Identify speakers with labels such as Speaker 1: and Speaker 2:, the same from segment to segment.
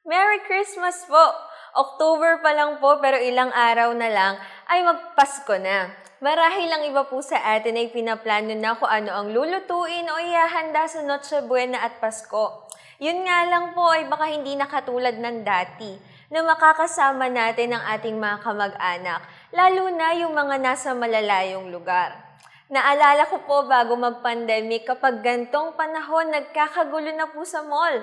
Speaker 1: Merry Christmas po! October pa lang po pero ilang araw na lang ay magpasko na. Marahil lang iba po sa atin ay pinaplano na kung ano ang lulutuin o ihahanda sa Noche Buena at Pasko. Yun nga lang po ay baka hindi na katulad ng dati na makakasama natin ang ating mga kamag-anak, lalo na yung mga nasa malalayong lugar. Naalala ko po bago mag-pandemic kapag gantong panahon nagkakagulo na po sa mall.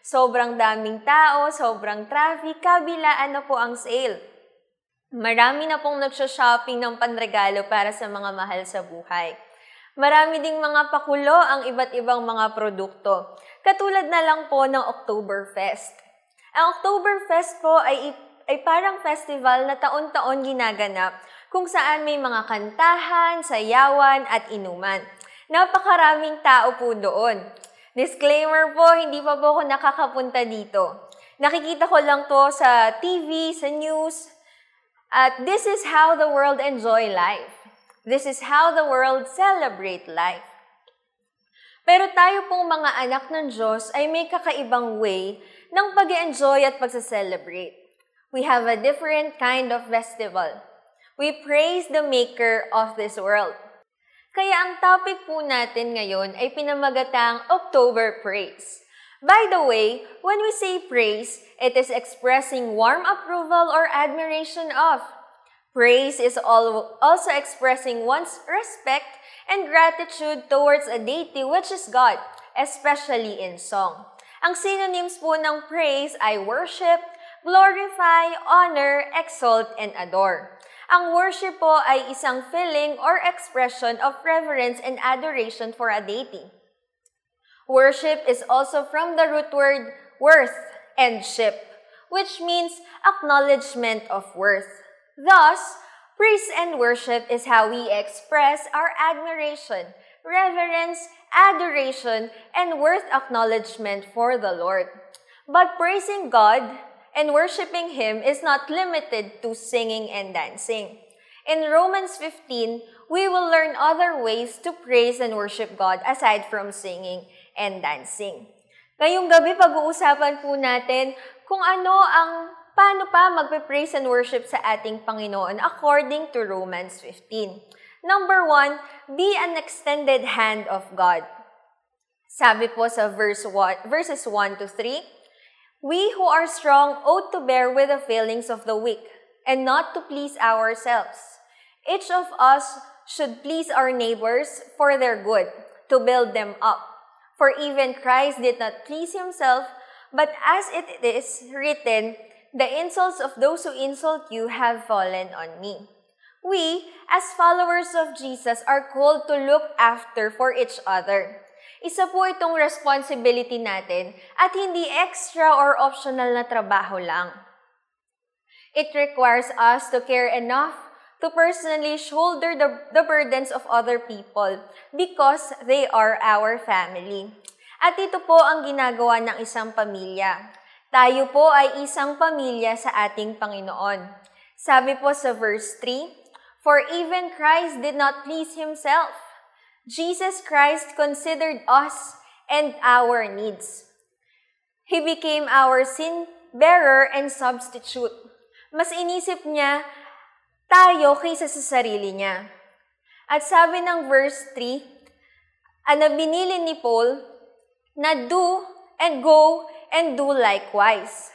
Speaker 1: Sobrang daming tao, sobrang traffic, kabilaan na po ang sale. Marami na pong nagsha-shopping ng panregalo para sa mga mahal sa buhay. Marami ding mga pakulo ang iba't ibang mga produkto. Katulad na lang po ng Oktoberfest. Ang Oktoberfest po ay, ay parang festival na taon-taon ginaganap kung saan may mga kantahan, sayawan at inuman. Napakaraming tao po doon. Disclaimer po, hindi pa po ako nakakapunta dito. Nakikita ko lang to sa TV, sa news, at this is how the world enjoy life. This is how the world celebrate life. Pero tayo pong mga anak ng Diyos ay may kakaibang way ng pag enjoy at pagsa-celebrate. We have a different kind of festival. We praise the Maker of this world. Kaya ang topic po natin ngayon ay pinamagatang October Praise. By the way, when we say praise, it is expressing warm approval or admiration of. Praise is also expressing one's respect and gratitude towards a deity which is God, especially in song. Ang synonyms po ng praise ay worship, glorify, honor, exalt, and adore. Ang worship po ay isang feeling or expression of reverence and adoration for a deity. Worship is also from the root word worth and ship, which means acknowledgement of worth. Thus, praise and worship is how we express our admiration, reverence, adoration, and worth acknowledgement for the Lord. But praising God and worshiping Him is not limited to singing and dancing. In Romans 15, we will learn other ways to praise and worship God aside from singing and dancing. Ngayong gabi, pag-uusapan po natin kung ano ang paano pa magpe-praise and worship sa ating Panginoon according to Romans 15. Number one, be an extended hand of God. Sabi po sa verse 1, verses 1 to 3, We who are strong ought to bear with the failings of the weak and not to please ourselves. Each of us should please our neighbors for their good, to build them up. For even Christ did not please himself, but as it is written, the insults of those who insult you have fallen on me. We, as followers of Jesus, are called to look after for each other. Isa po itong responsibility natin at hindi extra or optional na trabaho lang. It requires us to care enough to personally shoulder the, the burdens of other people because they are our family. At ito po ang ginagawa ng isang pamilya. Tayo po ay isang pamilya sa ating Panginoon. Sabi po sa verse 3, For even Christ did not please himself. Jesus Christ considered us and our needs. He became our sin bearer and substitute. Mas inisip niya tayo kaysa sa sarili niya. At sabi ng verse 3, ang binili ni Paul na do and go and do likewise.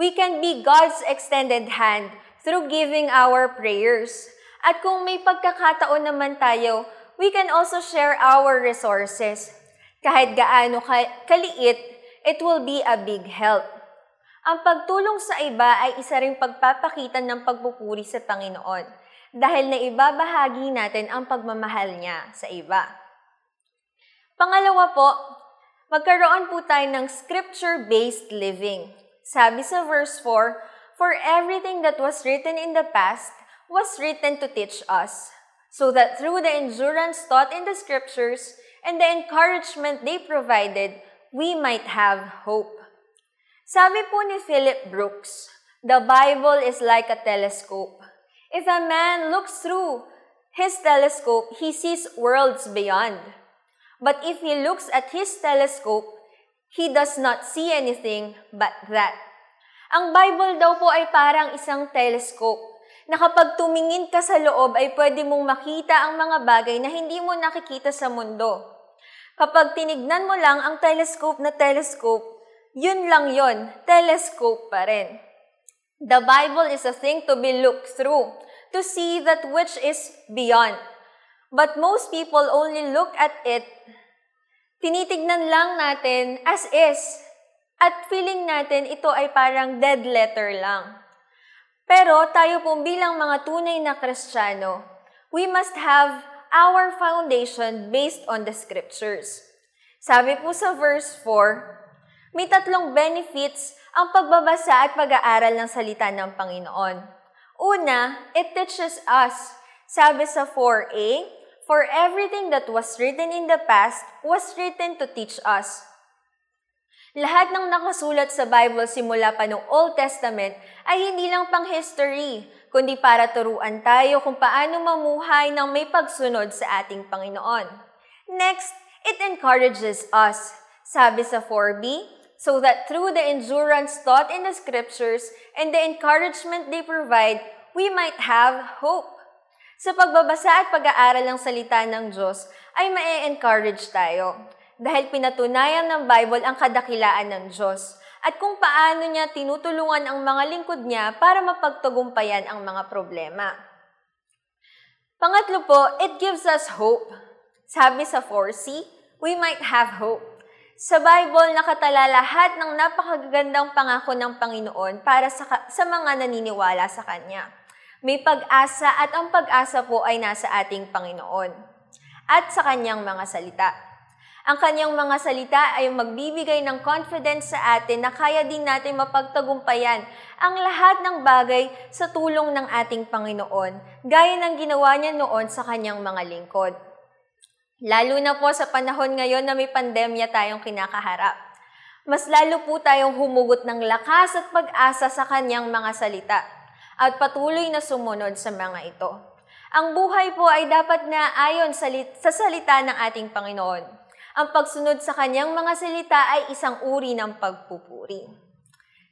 Speaker 1: We can be God's extended hand through giving our prayers. At kung may pagkakataon naman tayo, we can also share our resources. Kahit gaano kaliit, it will be a big help. Ang pagtulong sa iba ay isa ring pagpapakita ng pagpupuri sa Panginoon dahil na ibabahagi natin ang pagmamahal niya sa iba. Pangalawa po, magkaroon po tayo ng scripture-based living. Sabi sa verse 4, For everything that was written in the past was written to teach us, so that through the endurance taught in the scriptures and the encouragement they provided, we might have hope. Sabi po ni Philip Brooks, the Bible is like a telescope. If a man looks through his telescope, he sees worlds beyond. But if he looks at his telescope, he does not see anything but that. Ang Bible daw po ay parang isang telescope na kapag tumingin ka sa loob ay pwede mong makita ang mga bagay na hindi mo nakikita sa mundo. Kapag tinignan mo lang ang telescope na telescope, yun lang yon, telescope pa rin. The Bible is a thing to be looked through, to see that which is beyond. But most people only look at it, tinitignan lang natin as is, at feeling natin ito ay parang dead letter lang. Pero tayo po bilang mga tunay na Kristiyano, we must have our foundation based on the scriptures. Sabi po sa verse 4, may tatlong benefits ang pagbabasa at pag-aaral ng salita ng Panginoon. Una, it teaches us. Sabi sa 4a, For everything that was written in the past was written to teach us lahat ng nakasulat sa Bible simula pa noong Old Testament ay hindi lang pang history, kundi para turuan tayo kung paano mamuhay ng may pagsunod sa ating Panginoon. Next, it encourages us. Sabi sa 4b, so that through the endurance taught in the scriptures and the encouragement they provide, we might have hope. Sa pagbabasa at pag-aaral ng salita ng Diyos, ay ma-encourage tayo dahil pinatunayan ng Bible ang kadakilaan ng Diyos at kung paano niya tinutulungan ang mga lingkod niya para mapagtagumpayan ang mga problema. Pangatlo po, it gives us hope. Sabi sa 4C, we might have hope. Sa Bible, nakatala lahat ng napakagandang pangako ng Panginoon para sa, sa mga naniniwala sa Kanya. May pag-asa at ang pag-asa po ay nasa ating Panginoon at sa Kanyang mga salita. Ang kanyang mga salita ay magbibigay ng confidence sa atin na kaya din natin mapagtagumpayan ang lahat ng bagay sa tulong ng ating Panginoon, gaya ng ginawa niya noon sa kanyang mga lingkod. Lalo na po sa panahon ngayon na may pandemya tayong kinakaharap. Mas lalo po tayong humugot ng lakas at pag-asa sa kanyang mga salita at patuloy na sumunod sa mga ito. Ang buhay po ay dapat na ayon sa salita ng ating Panginoon. Ang pagsunod sa kanyang mga salita ay isang uri ng pagpupuri.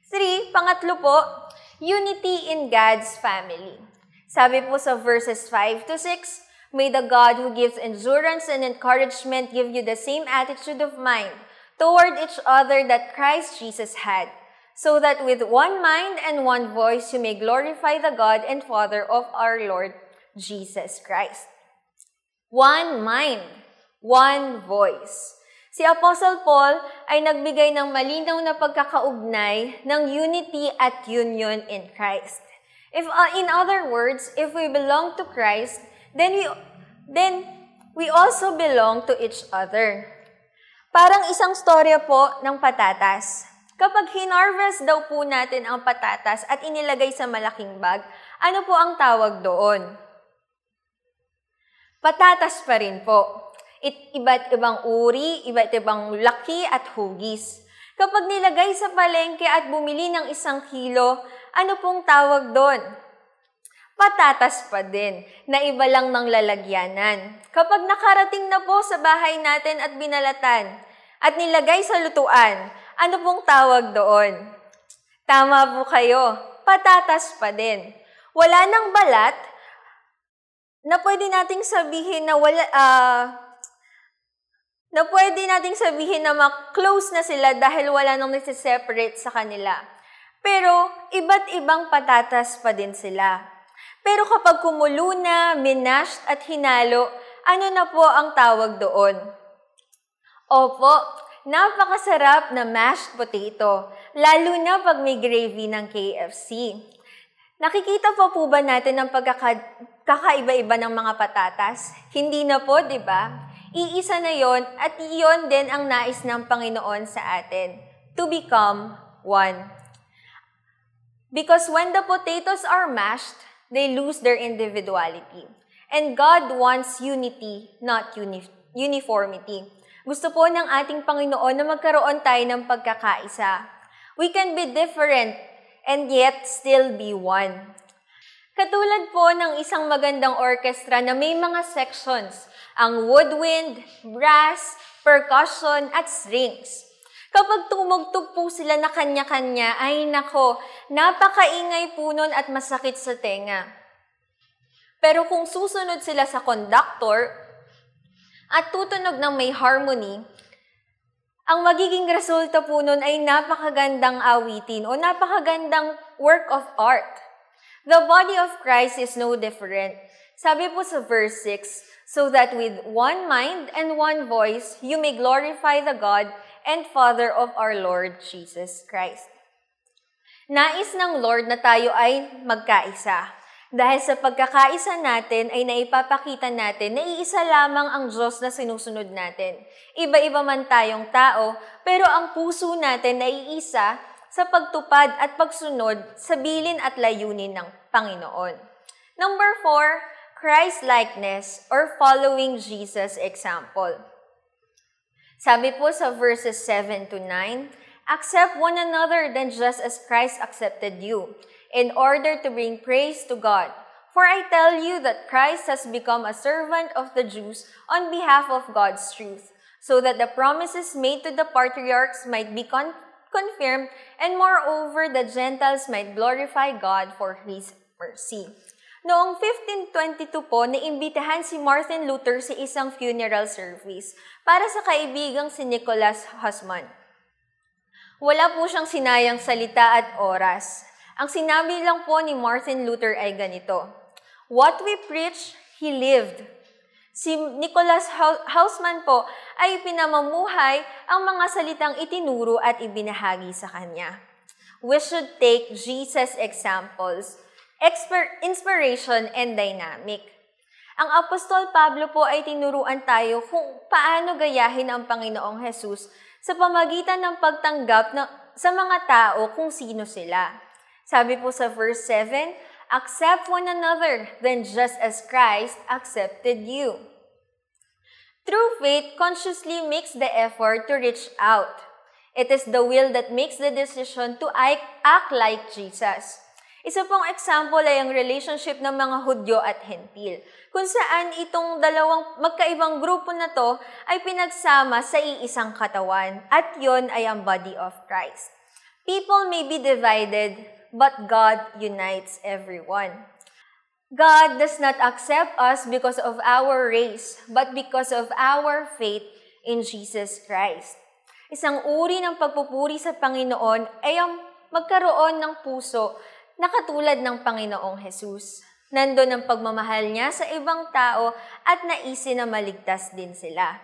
Speaker 1: Three, pangatlo po, unity in God's family. Sabi po sa verses 5 to 6, May the God who gives endurance and encouragement give you the same attitude of mind toward each other that Christ Jesus had, so that with one mind and one voice you may glorify the God and Father of our Lord Jesus Christ. One mind one voice. Si Apostle Paul ay nagbigay ng malinaw na pagkakaugnay ng unity at union in Christ. If uh, in other words, if we belong to Christ, then we then we also belong to each other. Parang isang storya po ng patatas. Kapag hinarvest daw po natin ang patatas at inilagay sa malaking bag, ano po ang tawag doon? Patatas pa rin po. It, iba't ibang uri, iba't ibang laki at hugis. Kapag nilagay sa palengke at bumili ng isang kilo, ano pong tawag doon? Patatas pa din, na iba lang ng lalagyanan. Kapag nakarating na po sa bahay natin at binalatan, at nilagay sa lutuan, ano pong tawag doon? Tama po kayo, patatas pa din. Wala nang balat na pwede nating sabihin na wala, uh, na pwede nating sabihin na ma-close na sila dahil wala nang nagsiseparate sa kanila. Pero, iba't ibang patatas pa din sila. Pero kapag kumulo na, minashed at hinalo, ano na po ang tawag doon? Opo, napakasarap na mashed potato, lalo na pag may gravy ng KFC. Nakikita po po ba natin ang pagkakaiba-iba ng mga patatas? Hindi na po, di ba? Iisa na yon at iyon din ang nais ng Panginoon sa atin, to become one. Because when the potatoes are mashed, they lose their individuality. And God wants unity, not uni- uniformity. Gusto po ng ating Panginoon na magkaroon tayo ng pagkakaisa. We can be different and yet still be one. Katulad po ng isang magandang orchestra na may mga sections ang woodwind, brass, percussion, at strings. Kapag tumugtog po sila na kanya-kanya, ay nako, napakaingay po nun at masakit sa tenga. Pero kung susunod sila sa conductor at tutunog ng may harmony, ang magiging resulta po nun ay napakagandang awitin o napakagandang work of art. The body of Christ is no different. Sabi po sa verse 6, so that with one mind and one voice you may glorify the God and Father of our Lord Jesus Christ. Nais ng Lord na tayo ay magkaisa. Dahil sa pagkakaisa natin ay naipapakita natin na iisa lamang ang Diyos na sinusunod natin. Iba-iba man tayong tao, pero ang puso natin ay iisa sa pagtupad at pagsunod sa bilin at layunin ng Panginoon. Number four, Christ-likeness or following Jesus' example. Sabi po sa verses 7 to 9, Accept one another then just as Christ accepted you, in order to bring praise to God. For I tell you that Christ has become a servant of the Jews on behalf of God's truth, so that the promises made to the patriarchs might be con- confirmed, and moreover, the Gentiles might glorify God for His mercy. Noong 1522 po, naimbitahan si Martin Luther sa isang funeral service para sa kaibigang si Nicholas Hussman. Wala po siyang sinayang salita at oras. Ang sinabi lang po ni Martin Luther ay ganito, What we preach, he lived. Si Nicholas Hausman po ay pinamamuhay ang mga salitang itinuro at ibinahagi sa kanya. We should take Jesus' examples inspiration and dynamic. Ang Apostol Pablo po ay tinuruan tayo kung paano gayahin ang Panginoong Jesus sa pamagitan ng pagtanggap ng, sa mga tao kung sino sila. Sabi po sa verse 7, Accept one another, then just as Christ accepted you. True faith consciously makes the effort to reach out. It is the will that makes the decision to act like Jesus. Isa pong example ay ang relationship ng mga Hudyo at Hentil, kung saan itong dalawang magkaibang grupo na to ay pinagsama sa iisang katawan, at yon ay ang body of Christ. People may be divided, but God unites everyone. God does not accept us because of our race, but because of our faith in Jesus Christ. Isang uri ng pagpupuri sa Panginoon ay ang magkaroon ng puso na katulad ng Panginoong Jesus. Nandun ang pagmamahal niya sa ibang tao at naisin na maligtas din sila.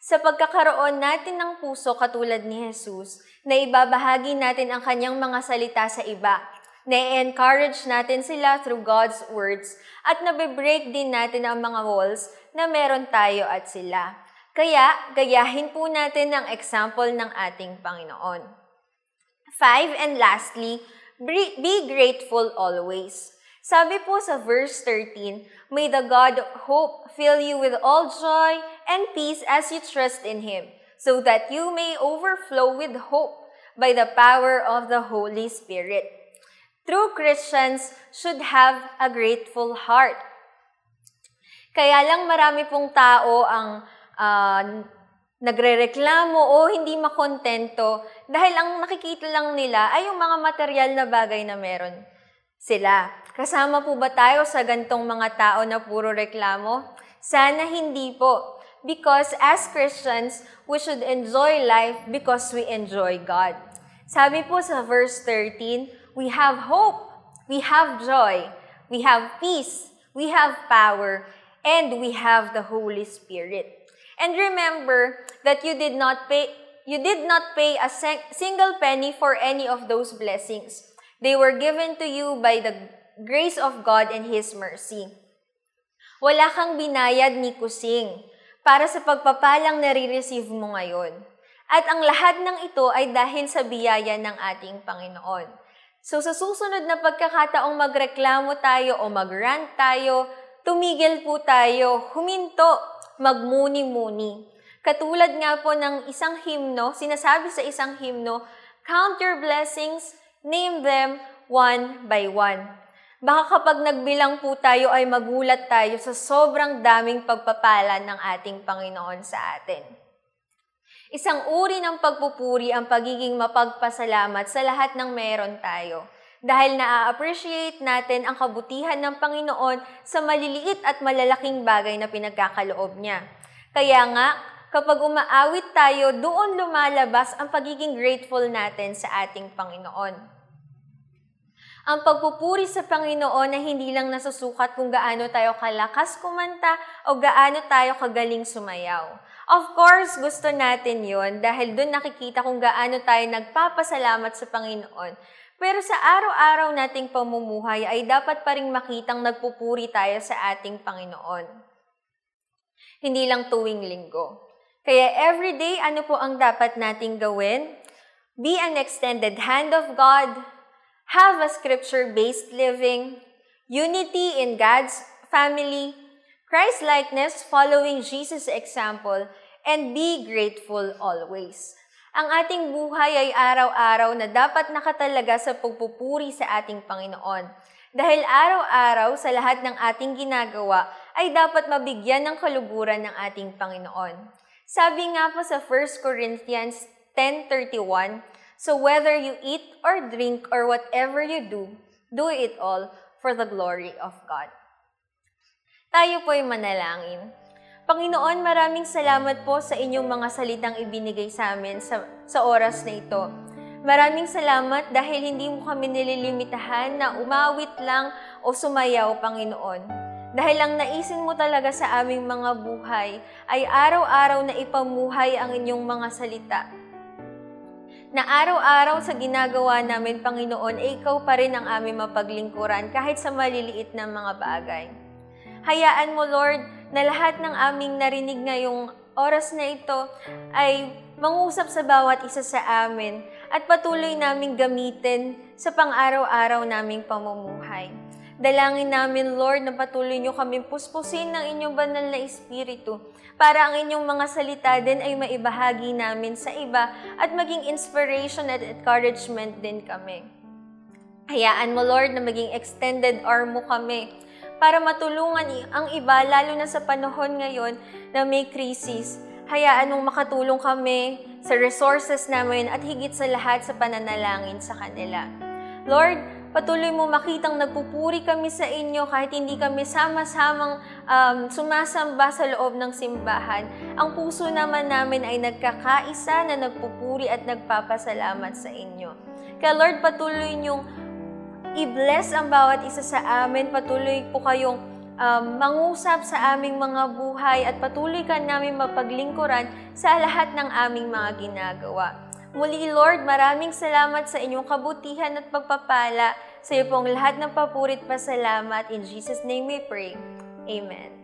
Speaker 1: Sa pagkakaroon natin ng puso katulad ni Jesus, na ibabahagi natin ang kanyang mga salita sa iba, na-encourage natin sila through God's words, at nabe-break din natin ang mga walls na meron tayo at sila. Kaya, gayahin po natin ang example ng ating Panginoon. Five, and lastly, Be grateful always. Sabi po sa verse 13, May the God of hope fill you with all joy and peace as you trust in Him, so that you may overflow with hope by the power of the Holy Spirit. True Christians should have a grateful heart. Kaya lang marami pong tao ang uh, nagrereklamo o hindi makontento dahil ang nakikita lang nila ay yung mga material na bagay na meron sila. Kasama po ba tayo sa gantong mga tao na puro reklamo? Sana hindi po. Because as Christians, we should enjoy life because we enjoy God. Sabi po sa verse 13, we have hope, we have joy, we have peace, we have power, and we have the Holy Spirit. And remember that you did not pay you did not pay a single penny for any of those blessings. They were given to you by the grace of God and His mercy. Wala kang binayad ni kusing para sa pagpapalang nare-receive mo ngayon. At ang lahat ng ito ay dahil sa biyaya ng ating Panginoon. So sa susunod na pagkakataong magreklamo tayo o magrant tayo, tumigil po tayo, huminto, magmuni-muni. Katulad nga po ng isang himno, sinasabi sa isang himno, count your blessings, name them one by one. Baka kapag nagbilang po tayo ay magulat tayo sa sobrang daming pagpapala ng ating Panginoon sa atin. Isang uri ng pagpupuri ang pagiging mapagpasalamat sa lahat ng meron tayo. Dahil na-appreciate natin ang kabutihan ng Panginoon sa maliliit at malalaking bagay na pinagkakaloob niya. Kaya nga, kapag umaawit tayo, doon lumalabas ang pagiging grateful natin sa ating Panginoon. Ang pagpupuri sa Panginoon na hindi lang nasusukat kung gaano tayo kalakas kumanta o gaano tayo kagaling sumayaw Of course, gusto natin yon dahil doon nakikita kung gaano tayo nagpapasalamat sa Panginoon. Pero sa araw-araw nating pamumuhay ay dapat pa rin makitang nagpupuri tayo sa ating Panginoon. Hindi lang tuwing linggo. Kaya everyday, ano po ang dapat nating gawin? Be an extended hand of God, have a scripture-based living, unity in God's family, Christ-likeness following Jesus' example, and be grateful always. Ang ating buhay ay araw-araw na dapat nakatalaga sa pagpupuri sa ating Panginoon. Dahil araw-araw sa lahat ng ating ginagawa ay dapat mabigyan ng kaluguran ng ating Panginoon. Sabi nga po sa 1 Corinthians 10.31, So whether you eat or drink or whatever you do, do it all for the glory of God. Tayo po'y manalangin. Panginoon, maraming salamat po sa inyong mga salitang ibinigay sa amin sa, sa oras na ito. Maraming salamat dahil hindi mo kami nililimitahan na umawit lang o sumayaw, Panginoon. Dahil ang naisin mo talaga sa aming mga buhay ay araw-araw na ipamuhay ang inyong mga salita. Na araw-araw sa ginagawa namin, Panginoon, ay ikaw pa rin ang aming mapaglingkuran kahit sa maliliit na mga bagay. Hayaan mo, Lord, na lahat ng aming narinig ngayong oras na ito ay mangusap sa bawat isa sa amin at patuloy naming gamitin sa pang-araw-araw naming pamumuhay. Dalangin namin, Lord, na patuloy niyo kami puspusin ng inyong banal na Espiritu para ang inyong mga salita din ay maibahagi namin sa iba at maging inspiration at encouragement din kami. Hayaan mo, Lord, na maging extended arm mo kami para matulungan ang iba, lalo na sa panahon ngayon na may krisis. Hayaan mong makatulong kami sa resources namin at higit sa lahat sa pananalangin sa kanila. Lord, patuloy mo makitang nagpupuri kami sa inyo kahit hindi kami sama-samang um, sumasamba sa loob ng simbahan. Ang puso naman namin ay nagkakaisa na nagpupuri at nagpapasalamat sa inyo. Kaya Lord, patuloy niyong i-bless ang bawat isa sa amin. Patuloy po kayong um, mangusap sa aming mga buhay at patuloy ka namin mapaglingkuran sa lahat ng aming mga ginagawa. Muli, Lord, maraming salamat sa inyong kabutihan at pagpapala. Sa iyo pong lahat ng papurit pasalamat. In Jesus' name we pray. Amen.